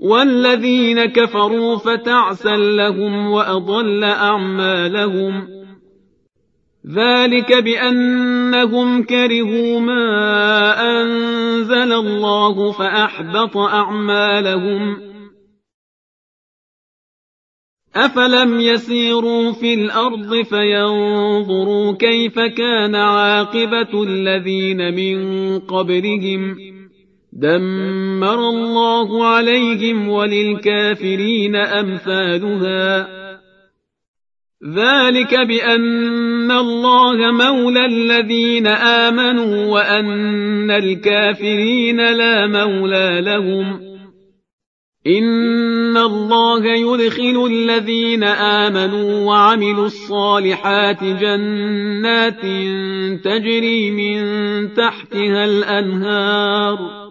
والذين كفروا فتعسا لهم وأضل أعمالهم. ذلك بأنهم كرهوا ما أنزل الله فأحبط أعمالهم. أفلم يسيروا في الأرض فينظروا كيف كان عاقبة الذين من قبلهم. دمر الله عليهم وللكافرين أمثالها. ذلك بأن الله مولى الذين آمنوا وأن الكافرين لا مولى لهم. إن الله يدخل الذين آمنوا وعملوا الصالحات جنات تجري من تحتها الأنهار.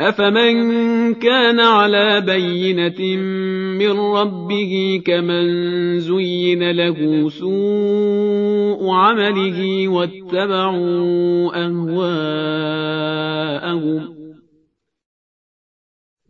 أفمن كان على بينة من ربه كمن زين له سوء عمله واتبعوا أهواءهم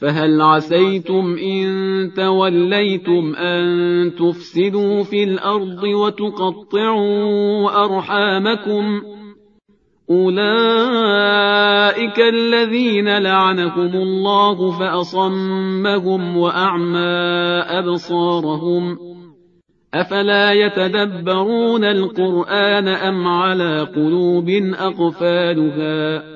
فهل عسيتم إن توليتم أن تفسدوا في الأرض وتقطعوا أرحامكم؟ أولئك الذين لعنهم الله فأصمهم وأعمى أبصارهم. أفلا يتدبرون القرآن أم على قلوب أقفالها؟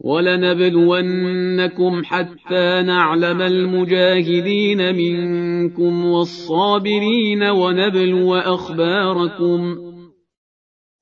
ولنبلونكم حتى نعلم المجاهدين منكم والصابرين ونبلو أخباركم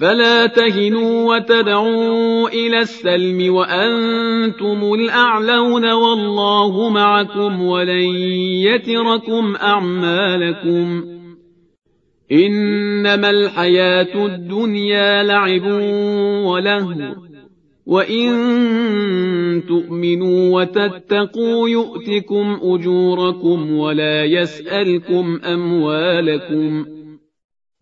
فلا تهنوا وتدعوا إلى السلم وأنتم الأعلون والله معكم ولن يتركم أعمالكم. إنما الحياة الدنيا لعب ولهو وإن تؤمنوا وتتقوا يؤتكم أجوركم ولا يسألكم أموالكم.